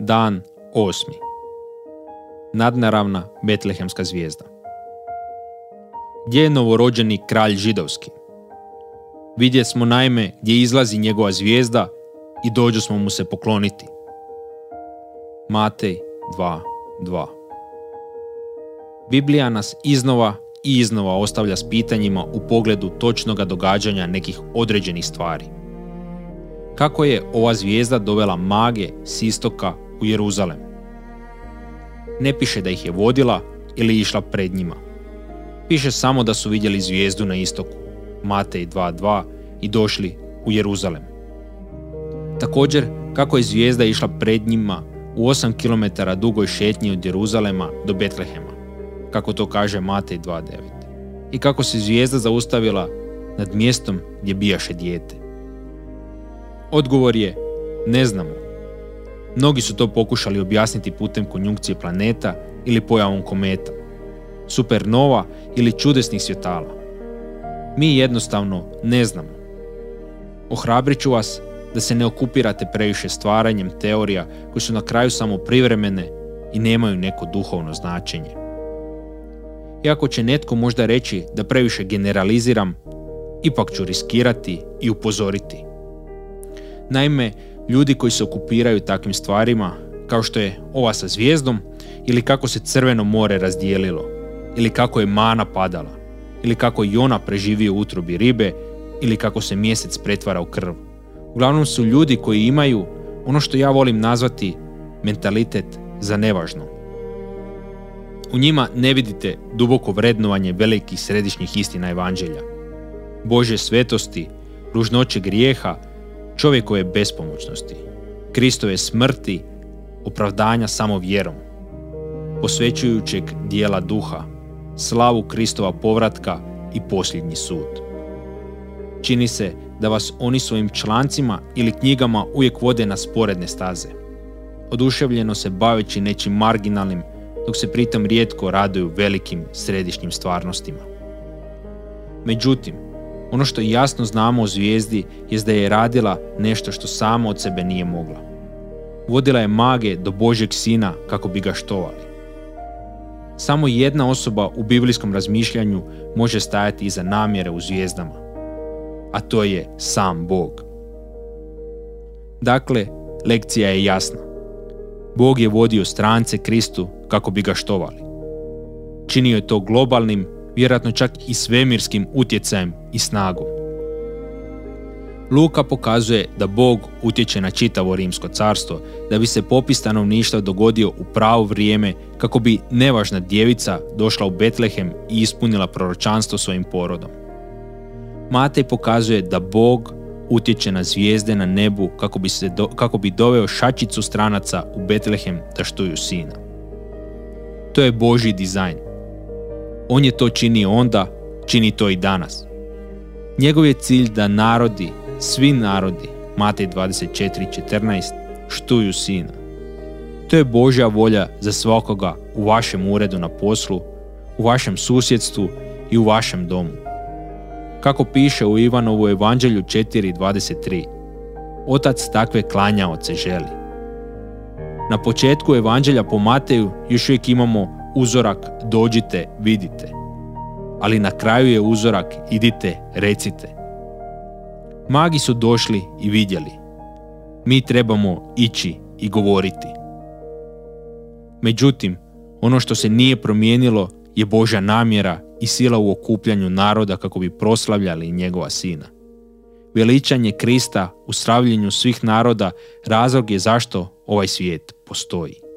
Dan osmi. Nadnaravna Betlehemska zvijezda. Gdje je novorođeni kralj židovski? Vidjet smo naime gdje izlazi njegova zvijezda i dođu smo mu se pokloniti. Matej 2.2 Biblija nas iznova i iznova ostavlja s pitanjima u pogledu točnoga događanja nekih određenih stvari. Kako je ova zvijezda dovela mage s istoka u Jeruzalem? Ne piše da ih je vodila ili išla pred njima. Piše samo da su vidjeli zvijezdu na istoku, Matej 2.2, i došli u Jeruzalem. Također, kako je zvijezda išla pred njima u 8 km dugoj šetnji od Jeruzalema do Betlehema, kako to kaže Matej 2.9. I kako se zvijezda zaustavila nad mjestom gdje bijaše dijete. Odgovor je, ne znamo. Mnogi su to pokušali objasniti putem konjunkcije planeta ili pojavom kometa, supernova ili čudesnih svjetala. Mi jednostavno ne znamo. Ohrabrit ću vas da se ne okupirate previše stvaranjem teorija koje su na kraju samo privremene i nemaju neko duhovno značenje. Iako će netko možda reći da previše generaliziram, ipak ću riskirati i upozoriti. Naime, ljudi koji se okupiraju takvim stvarima, kao što je ova sa zvijezdom, ili kako se crveno more razdijelilo, ili kako je mana padala, ili kako je ona preživio u utrobi ribe, ili kako se mjesec pretvara u krv. Uglavnom su ljudi koji imaju ono što ja volim nazvati mentalitet za nevažno. U njima ne vidite duboko vrednovanje velikih središnjih istina evanđelja. Bože svetosti, ružnoće grijeha, čovjekove bespomoćnosti, Kristove smrti, opravdanja samo vjerom, posvećujućeg dijela duha, slavu Kristova povratka i posljednji sud. Čini se da vas oni svojim člancima ili knjigama uvijek vode na sporedne staze. Oduševljeno se baveći nečim marginalnim, dok se pritom rijetko raduju velikim središnjim stvarnostima. Međutim, ono što jasno znamo o zvijezdi je da je radila nešto što samo od sebe nije mogla. Vodila je mage do Božeg sina kako bi ga štovali. Samo jedna osoba u biblijskom razmišljanju može stajati iza namjere u zvijezdama, a to je sam Bog. Dakle, lekcija je jasna. Bog je vodio strance Kristu kako bi ga štovali. Činio je to globalnim, vjerojatno čak i svemirskim utjecajem i snagom. Luka pokazuje da Bog utječe na čitavo rimsko carstvo, da bi se popis stanovništva dogodio u pravo vrijeme kako bi nevažna djevica došla u Betlehem i ispunila proročanstvo svojim porodom. Matej pokazuje da Bog utječe na zvijezde na nebu kako bi, se kako bi doveo šačicu stranaca u Betlehem da štuju sina. To je Božji dizajn. On je to činio onda, čini to i danas. Njegov je cilj da narodi, svi narodi, Matej 24.14, štuju sina. To je Božja volja za svakoga u vašem uredu na poslu, u vašem susjedstvu i u vašem domu kako piše u Ivanovu evanđelju 4.23. Otac takve klanjaoce želi. Na početku evanđelja po Mateju još uvijek imamo uzorak dođite, vidite. Ali na kraju je uzorak idite, recite. Magi su došli i vidjeli. Mi trebamo ići i govoriti. Međutim, ono što se nije promijenilo je Božja namjera i sila u okupljanju naroda kako bi proslavljali njegova sina. Veličanje Krista u sravljenju svih naroda razlog je zašto ovaj svijet postoji.